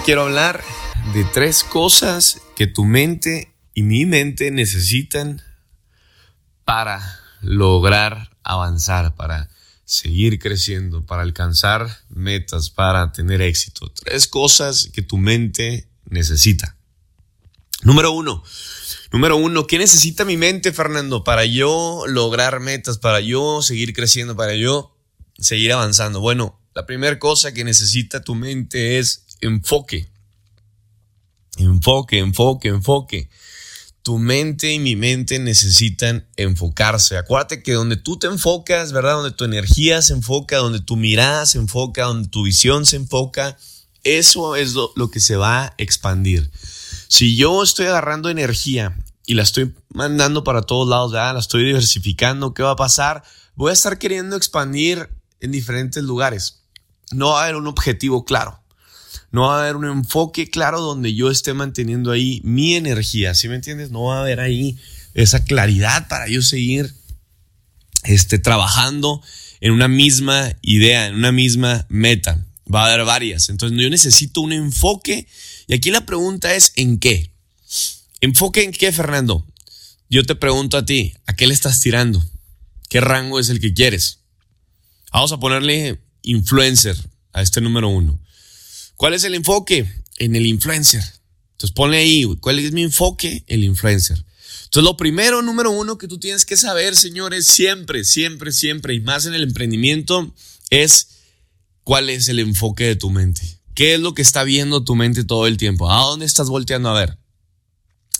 quiero hablar de tres cosas que tu mente y mi mente necesitan para lograr avanzar, para seguir creciendo, para alcanzar metas, para tener éxito. Tres cosas que tu mente necesita. Número uno. Número uno, ¿qué necesita mi mente, Fernando, para yo lograr metas, para yo seguir creciendo, para yo seguir avanzando? Bueno, la primera cosa que necesita tu mente es enfoque. Enfoque, enfoque, enfoque. Tu mente y mi mente necesitan enfocarse. Acuérdate que donde tú te enfocas, ¿verdad? Donde tu energía se enfoca, donde tu mirada se enfoca, donde tu visión se enfoca, eso es lo, que se va a expandir. Si yo estoy agarrando energía y la estoy mandando para todos lados, ¿verdad? la estoy diversificando, ¿qué va a pasar? Voy a estar queriendo expandir en diferentes lugares. No va a haber un objetivo claro no va a haber un enfoque claro donde yo esté manteniendo ahí mi energía, ¿sí me entiendes? No va a haber ahí esa claridad para yo seguir este, trabajando en una misma idea, en una misma meta. Va a haber varias. Entonces yo necesito un enfoque y aquí la pregunta es ¿en qué? ¿Enfoque en qué, Fernando? Yo te pregunto a ti, ¿a qué le estás tirando? ¿Qué rango es el que quieres? Vamos a ponerle influencer a este número uno. ¿Cuál es el enfoque? En el influencer. Entonces ponle ahí, ¿cuál es mi enfoque? El influencer. Entonces lo primero, número uno que tú tienes que saber, señores, siempre, siempre, siempre, y más en el emprendimiento, es cuál es el enfoque de tu mente. ¿Qué es lo que está viendo tu mente todo el tiempo? ¿A dónde estás volteando a ver?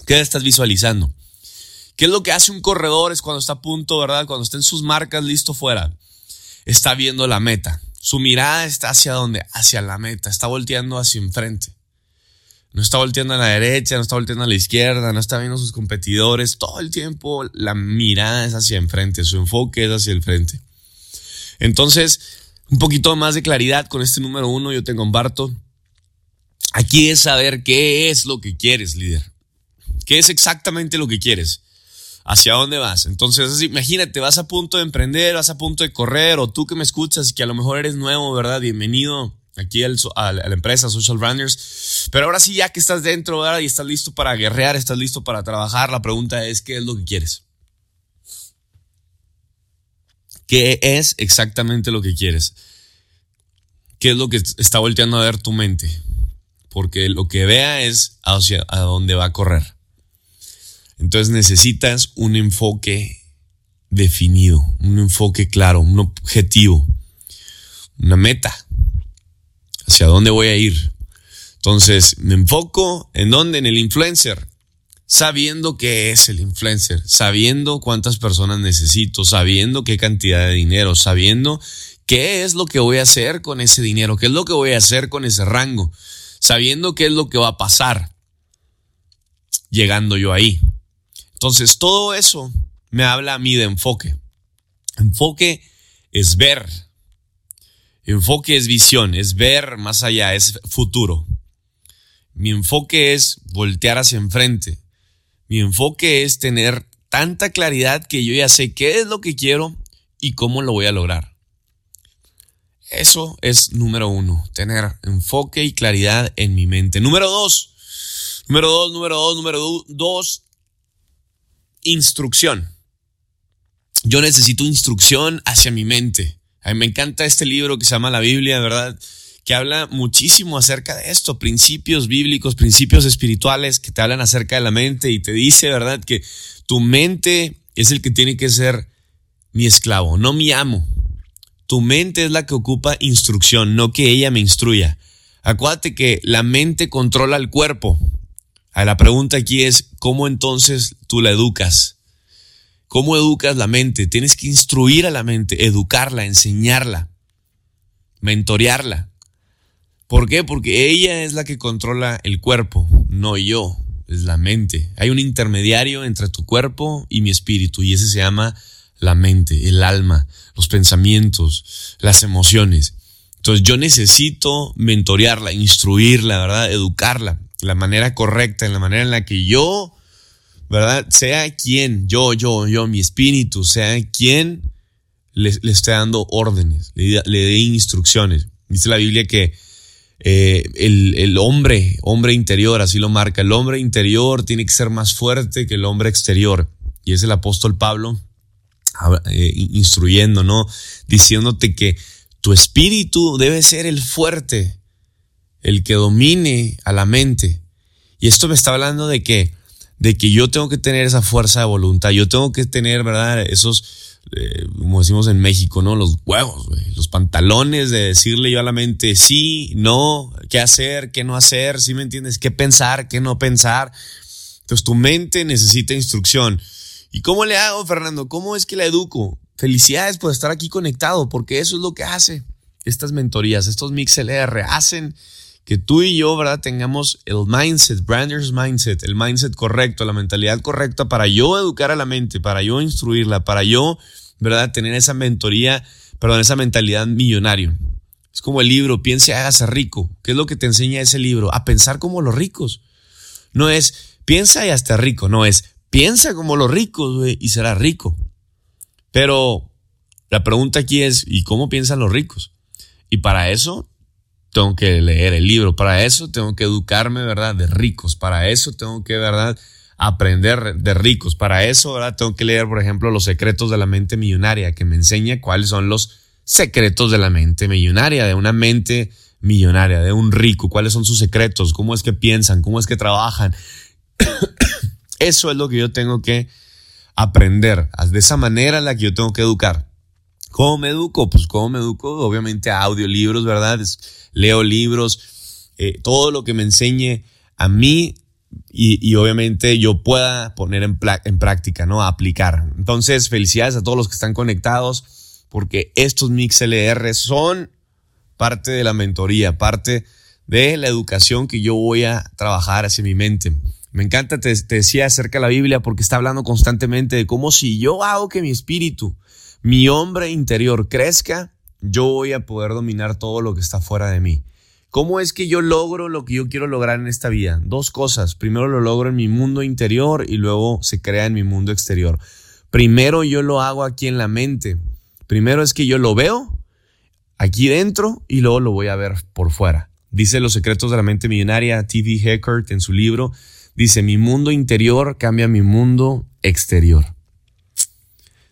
¿Qué estás visualizando? ¿Qué es lo que hace un corredor? Es cuando está a punto, ¿verdad? Cuando está en sus marcas, listo fuera. Está viendo la meta. Su mirada está hacia dónde? Hacia la meta, está volteando hacia enfrente. No está volteando a la derecha, no está volteando a la izquierda, no está viendo a sus competidores. Todo el tiempo la mirada es hacia enfrente, su enfoque es hacia el frente. Entonces, un poquito más de claridad con este número uno, yo te comparto. Aquí es saber qué es lo que quieres, líder. ¿Qué es exactamente lo que quieres? Hacia dónde vas. Entonces, imagínate, vas a punto de emprender, vas a punto de correr, o tú que me escuchas y que a lo mejor eres nuevo, ¿verdad? Bienvenido aquí al, a, la empresa Social Runners. Pero ahora sí, ya que estás dentro, ¿verdad? Y estás listo para guerrear, estás listo para trabajar, la pregunta es, ¿qué es lo que quieres? ¿Qué es exactamente lo que quieres? ¿Qué es lo que está volteando a ver tu mente? Porque lo que vea es hacia a dónde va a correr. Entonces necesitas un enfoque definido, un enfoque claro, un objetivo, una meta, hacia dónde voy a ir. Entonces me enfoco en dónde, en el influencer, sabiendo qué es el influencer, sabiendo cuántas personas necesito, sabiendo qué cantidad de dinero, sabiendo qué es lo que voy a hacer con ese dinero, qué es lo que voy a hacer con ese rango, sabiendo qué es lo que va a pasar llegando yo ahí. Entonces, todo eso me habla a mí de enfoque. Enfoque es ver. Enfoque es visión, es ver más allá, es futuro. Mi enfoque es voltear hacia enfrente. Mi enfoque es tener tanta claridad que yo ya sé qué es lo que quiero y cómo lo voy a lograr. Eso es número uno, tener enfoque y claridad en mi mente. Número dos, número dos, número dos, número dos, instrucción. Yo necesito instrucción hacia mi mente. Me encanta este libro que se llama la Biblia, ¿verdad? Que habla muchísimo acerca de esto, principios bíblicos, principios espirituales que te hablan acerca de la mente y te dice, ¿verdad? Que tu mente es el que tiene que ser mi esclavo, no mi amo. Tu mente es la que ocupa instrucción, no que ella me instruya. Acuérdate que la mente controla el cuerpo. La pregunta aquí es, ¿cómo entonces tú la educas? ¿Cómo educas la mente? Tienes que instruir a la mente, educarla, enseñarla, mentorearla. ¿Por qué? Porque ella es la que controla el cuerpo, no yo, es la mente. Hay un intermediario entre tu cuerpo y mi espíritu y ese se llama la mente, el alma, los pensamientos, las emociones. Entonces yo necesito mentorearla, instruirla, ¿verdad? Educarla la manera correcta, en la manera en la que yo, ¿verdad? Sea quien, yo, yo, yo, mi espíritu, sea quien le, esté dando órdenes, le, le dé instrucciones. Dice la Biblia que eh, el, el, hombre, hombre interior, así lo marca, el hombre interior tiene que ser más fuerte que el hombre exterior. Y es el apóstol Pablo eh, instruyendo, ¿no? Diciéndote que tu espíritu debe ser el fuerte, el que domine a la mente. Y esto me está hablando de que, de que yo tengo que tener esa fuerza de voluntad, yo tengo que tener, ¿verdad? Esos, eh, como decimos en México, ¿no? Los huevos, los pantalones de decirle yo a la mente sí, no, qué hacer, qué no hacer, ¿sí me entiendes? ¿Qué pensar, qué no pensar? Entonces tu mente necesita instrucción. ¿Y cómo le hago, Fernando? ¿Cómo es que la educo? Felicidades por estar aquí conectado, porque eso es lo que hace estas mentorías, estos MixLR, hacen que tú y yo, ¿verdad? Tengamos el mindset, Brander's mindset, el mindset correcto, la mentalidad correcta para yo educar a la mente, para yo instruirla, para yo, ¿verdad? Tener esa mentoría, perdón, esa mentalidad millonario. Es como el libro, piense, hágase rico. ¿Qué es lo que te enseña ese libro? A pensar como los ricos. No es piensa y hasta rico, no es Piensa como los ricos, güey, y será rico. Pero la pregunta aquí es, ¿y cómo piensan los ricos? Y para eso tengo que leer el libro, para eso tengo que educarme, ¿verdad? De ricos, para eso tengo que, ¿verdad? Aprender de ricos, para eso, ¿verdad? Tengo que leer, por ejemplo, Los secretos de la mente millonaria, que me enseña cuáles son los secretos de la mente millonaria, de una mente millonaria, de un rico, cuáles son sus secretos, cómo es que piensan, cómo es que trabajan. Eso es lo que yo tengo que aprender. De esa manera la que yo tengo que educar. ¿Cómo me educo? Pues ¿cómo me educo? Obviamente audiolibros, ¿verdad? Leo libros, eh, todo lo que me enseñe a mí y, obviamente yo pueda poner en, práctica, ¿no? aplicar. Entonces, felicidades a todos los que están conectados porque estos Mix LR son parte de la mentoría, parte de la educación que yo voy a trabajar hacia mi mente. Me encanta, te, decía acerca de la Biblia porque está hablando constantemente de cómo si yo hago que mi espíritu, mi hombre interior crezca, yo voy a poder dominar todo lo que está fuera de mí. ¿Cómo es que yo logro lo que yo quiero lograr en esta vida? Dos cosas. Primero lo logro en mi mundo interior y luego se crea en mi mundo exterior. Primero yo lo hago aquí en la mente. Primero es que yo lo veo aquí dentro y luego lo voy a ver por fuera. Dice Los secretos de la mente millonaria, T.V. Heckert en su libro, Dice, mi mundo interior cambia mi mundo exterior.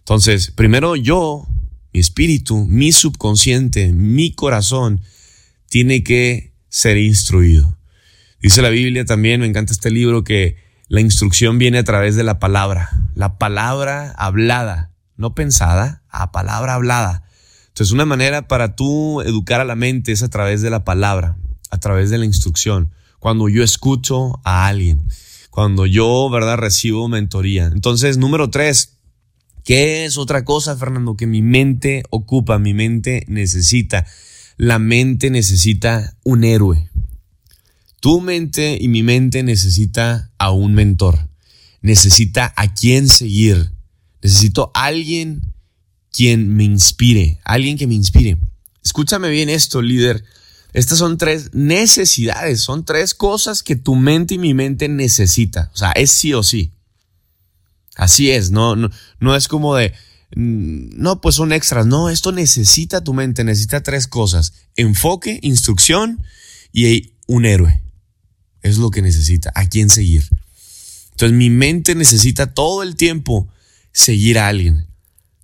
Entonces, primero yo, mi espíritu, mi subconsciente, mi corazón, tiene que ser instruido. Dice la Biblia también, me encanta este libro, que la instrucción viene a través de la palabra, la palabra hablada, no pensada, a palabra hablada. Entonces, una manera para tú educar a la mente es a través de la palabra, a través de la instrucción cuando yo escucho a alguien, cuando yo, ¿verdad?, recibo mentoría. Entonces, número tres, ¿qué es otra cosa, Fernando, que mi mente ocupa, mi mente necesita? La mente necesita un héroe. Tu mente y mi mente necesita a un mentor. Necesita a quien seguir. Necesito a alguien quien me inspire, alguien que me inspire. Escúchame bien esto, líder. Estas son tres necesidades, son tres cosas que tu mente y mi mente necesita. O sea, es sí o sí. Así es, no, no, no es como de, mm, no, pues son extras. No, esto necesita tu mente, necesita tres cosas. Enfoque, instrucción y un héroe. Es lo que necesita, a quién seguir. Entonces mi mente necesita todo el tiempo seguir a alguien,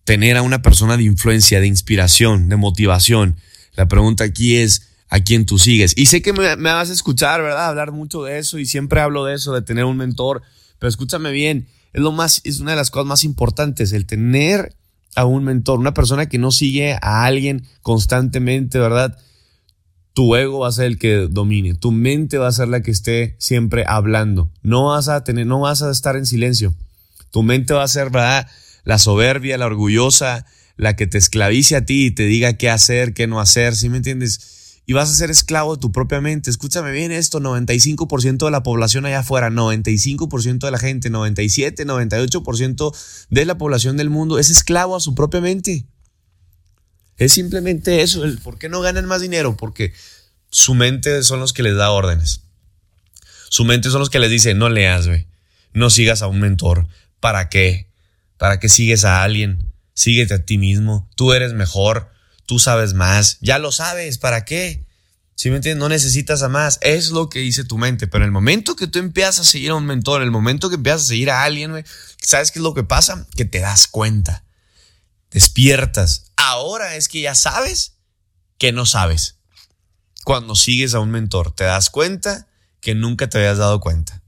tener a una persona de influencia, de inspiración, de motivación. La pregunta aquí es, a quien tú sigues. Y sé que me, vas a escuchar, ¿verdad? Hablar mucho de eso y siempre hablo de eso, de tener un mentor, pero escúchame bien, es lo más, es una de las cosas más importantes, el tener a un mentor, una persona que no sigue a alguien constantemente, ¿verdad? Tu ego va a ser el que domine, tu mente va a ser la que esté siempre hablando. No vas a tener, no vas a estar en silencio. Tu mente va a ser. La soberbia, la orgullosa, la que te esclavice a ti y te diga qué hacer, qué no hacer, ¿sí me entiendes? Y vas a ser esclavo de tu propia mente. Escúchame bien esto, 95% de la población allá afuera, 95% de la gente, 97, 98% de la población del mundo es esclavo a su propia mente. Es simplemente eso, por qué no ganan más dinero, porque su mente son los que les da órdenes. Su mente son los que les dicen, no leas, güey, no sigas a un mentor. ¿Para qué? ¿Para qué sigues a alguien? Síguete a ti mismo, tú eres mejor, tú sabes más, ya lo sabes, ¿para qué? ¿Sí me entiendes? No necesitas a más. Es lo que dice tu mente. Pero el momento que tú empiezas a seguir a un mentor, en el momento que empiezas a seguir a alguien, ¿sabes qué es lo que pasa? Que te das cuenta. Despiertas. Ahora es que ya sabes que no sabes. Cuando sigues a un mentor, te das cuenta que nunca te habías dado cuenta.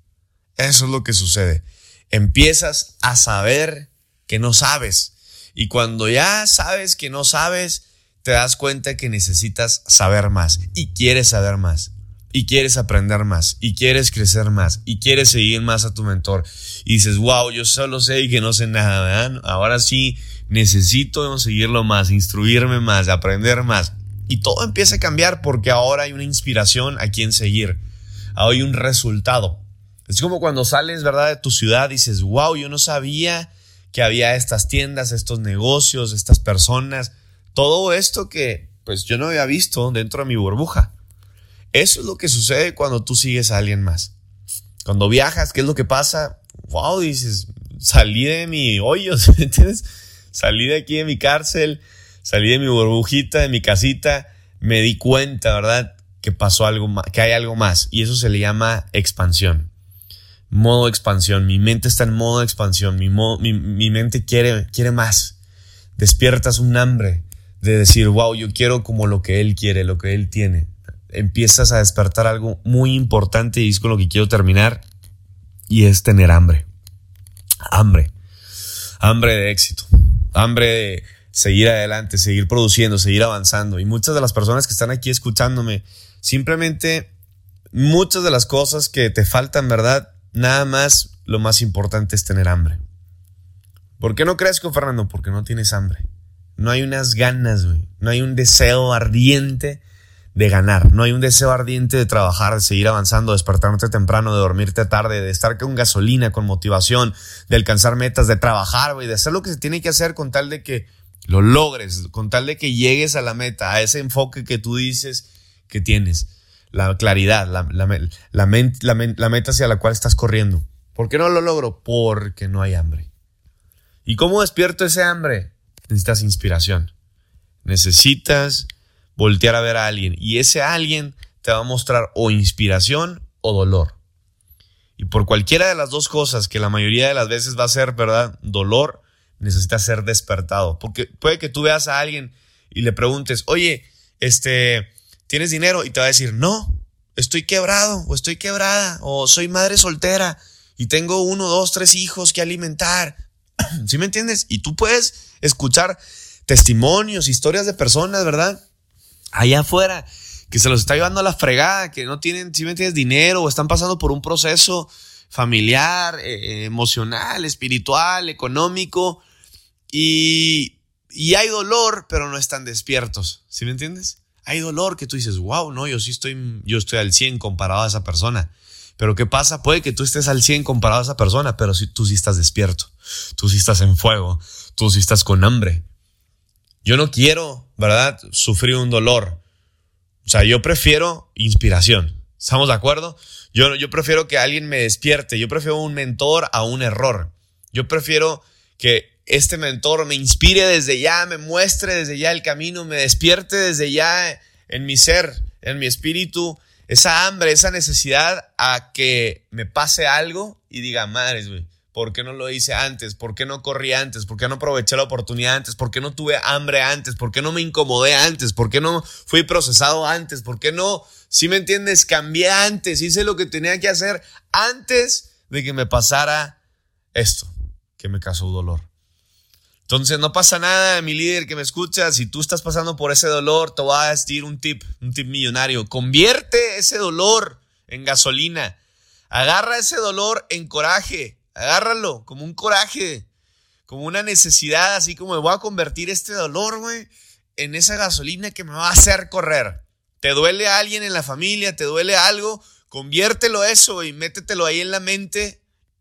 Eso es lo que sucede. Empiezas a saber que no sabes. Y cuando ya sabes que no sabes, te das cuenta que necesitas saber más y quieres saber más y quieres aprender más y quieres crecer más y quieres seguir más a tu mentor y dices, wow, yo solo sé y que no sé nada, ahora sí necesito seguirlo más, instruirme más, aprender más. Y todo empieza a cambiar porque ahora hay una inspiración a quien seguir, hay un resultado. Es como cuando sales, ¿verdad?, de tu ciudad y dices, wow, yo no sabía que había estas tiendas, estos negocios, estas personas todo esto que pues yo no había visto dentro de mi burbuja. Eso es lo que sucede cuando tú sigues a alguien más. Cuando viajas, ¿qué es lo que pasa? Wow, dices, salí de mi hoyo, ¿me entiendes? Salí de aquí de mi cárcel, salí de mi burbujita, de mi casita, me di cuenta, ¿verdad? Que pasó algo más, que hay algo más. Y eso se le llama expansión. Modo expansión. Mi mente está en modo expansión. Mi, mi, mi mente quiere, quiere más. Despiertas un hambre de decir, wow, yo quiero como lo que él quiere, lo que él tiene. Empiezas a despertar algo muy importante y es con lo que quiero terminar y es tener hambre. Hambre. Hambre de éxito. Hambre de seguir adelante, seguir produciendo, seguir avanzando. Y muchas de las personas que están aquí escuchándome, simplemente muchas de las cosas que te faltan, ¿verdad? Nada más, lo más importante es tener hambre. ¿Por qué no crees con Fernando? Porque no tienes hambre. No hay unas ganas, güey. No hay un deseo ardiente de ganar. No hay un deseo ardiente de trabajar, de seguir avanzando, de despertarte temprano, de dormirte tarde, de estar con gasolina, con motivación, de alcanzar metas, de trabajar, güey, de hacer lo que se tiene que hacer con tal de que lo logres, con tal de que llegues a la meta, a ese enfoque que tú dices que tienes. La claridad, la, la, la, la meta hacia la cual estás corriendo. ¿Por qué no lo logro? Porque no hay hambre. ¿Y cómo despierto ese hambre? Necesitas inspiración. Necesitas voltear a ver a alguien y ese alguien te va a mostrar o inspiración o dolor. Y por cualquiera de las dos cosas, que la mayoría de las veces va a ser, ¿verdad? Dolor, necesita ser despertado. Porque puede que tú veas a alguien y le preguntes, oye, este, ¿tienes dinero? Y te va a decir, no, estoy quebrado o estoy quebrada o soy madre soltera y tengo uno, dos, tres hijos que alimentar. ¿Sí me entiendes? Y tú puedes escuchar testimonios, historias de personas, ¿verdad? Allá afuera, que se los está llevando a la fregada, que no tienen, si me entiendes, dinero o están pasando por un proceso familiar, eh, emocional, espiritual, económico, y, y hay dolor, pero no están despiertos, ¿sí me entiendes? Hay dolor que tú dices, wow, no, yo sí estoy, yo estoy al 100 comparado a esa persona. Pero ¿qué pasa? Puede que tú estés al 100 comparado a esa persona, pero si tú sí estás despierto, tú sí estás en fuego, tú sí estás con hambre. Yo no quiero, ¿verdad?, sufrir un dolor. O sea, yo prefiero inspiración. ¿Estamos de acuerdo? Yo, yo prefiero que alguien me despierte. Yo prefiero un mentor a un error. Yo prefiero que este mentor me inspire desde ya, me muestre desde ya el camino, me despierte desde ya en mi ser, en mi espíritu, esa hambre, esa necesidad a que me pase algo y diga, madres, güey, ¿por qué no lo hice antes? ¿Por qué no corrí antes? ¿Por qué no aproveché la oportunidad antes? ¿Por qué no tuve hambre antes? ¿Por qué no me incomodé antes? ¿Por qué no fui procesado antes? ¿Por qué no, si me entiendes, cambié antes? Hice lo que tenía que hacer antes de que me pasara esto, que me causó dolor. Entonces no pasa nada, mi líder que me escucha, si tú estás pasando por ese dolor, te voy a decir un tip, un tip millonario. Convierte ese dolor en gasolina. Agarra ese dolor en coraje. Agárralo como un coraje, como una necesidad, así como me voy a convertir este dolor, güey, en esa gasolina que me va a hacer correr. Te duele a alguien en la familia, te duele algo, conviértelo eso y métetelo ahí en la mente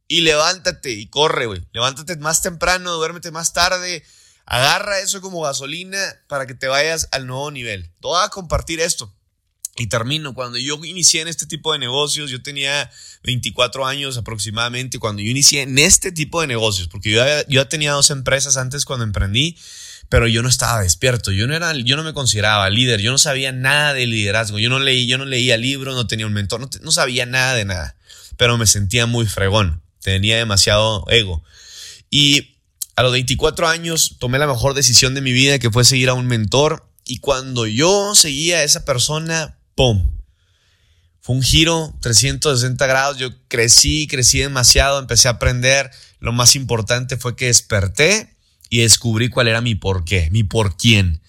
y levántate y corre, güey. Levántate más temprano, duérmete más tarde. Agarra eso como gasolina para que te vayas al nuevo nivel. Te voy a compartir esto. Y termino. Cuando yo inicié en este tipo de negocios, yo tenía 24 años aproximadamente. Cuando yo inicié en este tipo de negocios, porque yo, yo ya tenía dos empresas antes cuando emprendí, pero yo no estaba despierto, yo no era, yo no me consideraba líder, yo no sabía nada de liderazgo, yo no leí, yo no leía libros, no tenía un mentor, no sabía nada de nada, pero me sentía muy fregón, tenía demasiado ego. Y a los 24 años tomé la mejor decisión de mi vida, que fue seguir a un mentor, y cuando yo seguía a esa persona, ¡pum! Fue un giro 360 grados, yo crecí, crecí demasiado, empecé a aprender, lo más importante fue que desperté y descubrí cuál era mi por qué, mi por quién.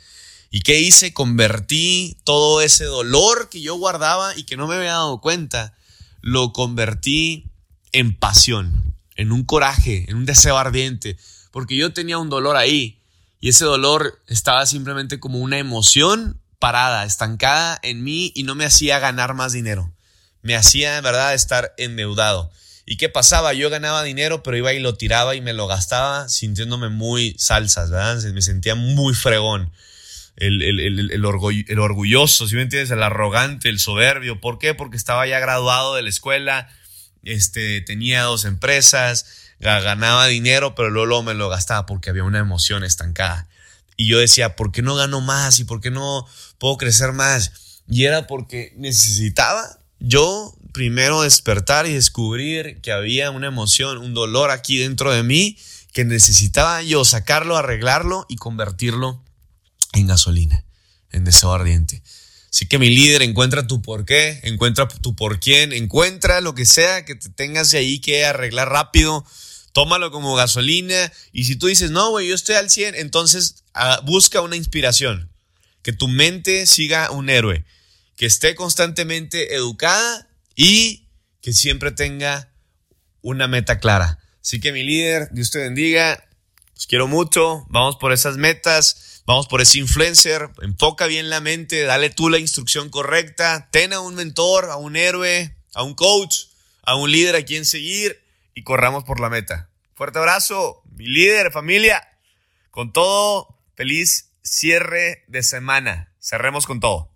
¿Y qué hice? Convertí todo ese dolor que yo guardaba y que no me había dado cuenta, lo convertí en pasión, en un coraje, en un deseo ardiente, porque yo tenía un dolor ahí y ese dolor estaba simplemente como una emoción parada, estancada en mí y no me hacía ganar más dinero. Me hacía, en verdad, estar endeudado. ¿Y qué pasaba? Yo ganaba dinero, pero iba y lo tiraba y me lo gastaba sintiéndome muy salsas, ¿verdad? Me sentía muy fregón. El, el, el, orgulloso, si me entiendes? El arrogante, el soberbio. ¿Por qué? Porque estaba ya graduado de la escuela, este, tenía dos empresas, ganaba dinero, pero luego, luego me lo gastaba porque había una emoción estancada. Y yo decía, ¿por qué no gano más? ¿Y por qué no puedo crecer más? Y era porque necesitaba yo primero despertar y descubrir que había una emoción, un dolor aquí dentro de mí que necesitaba yo sacarlo, arreglarlo y convertirlo en gasolina, en deseo ardiente. Así que mi líder, encuentra tu por qué, encuentra tu por quién, encuentra lo que sea que te tengas ahí que arreglar rápido, tómalo como gasolina y si tú dices, no, güey, yo estoy al 100, entonces ah, busca una inspiración, que tu mente siga un héroe, que esté constantemente educada y que siempre tenga una meta clara. Así que mi líder, Dios te bendiga, los quiero mucho, vamos por esas metas, vamos por ese influencer, enfoca bien la mente, dale tú la instrucción correcta, ten a un mentor, a un héroe, a un coach, a un líder a quien seguir y corramos por la meta. Fuerte abrazo, mi líder, familia, con todo, feliz cierre de semana. Cerremos con todo.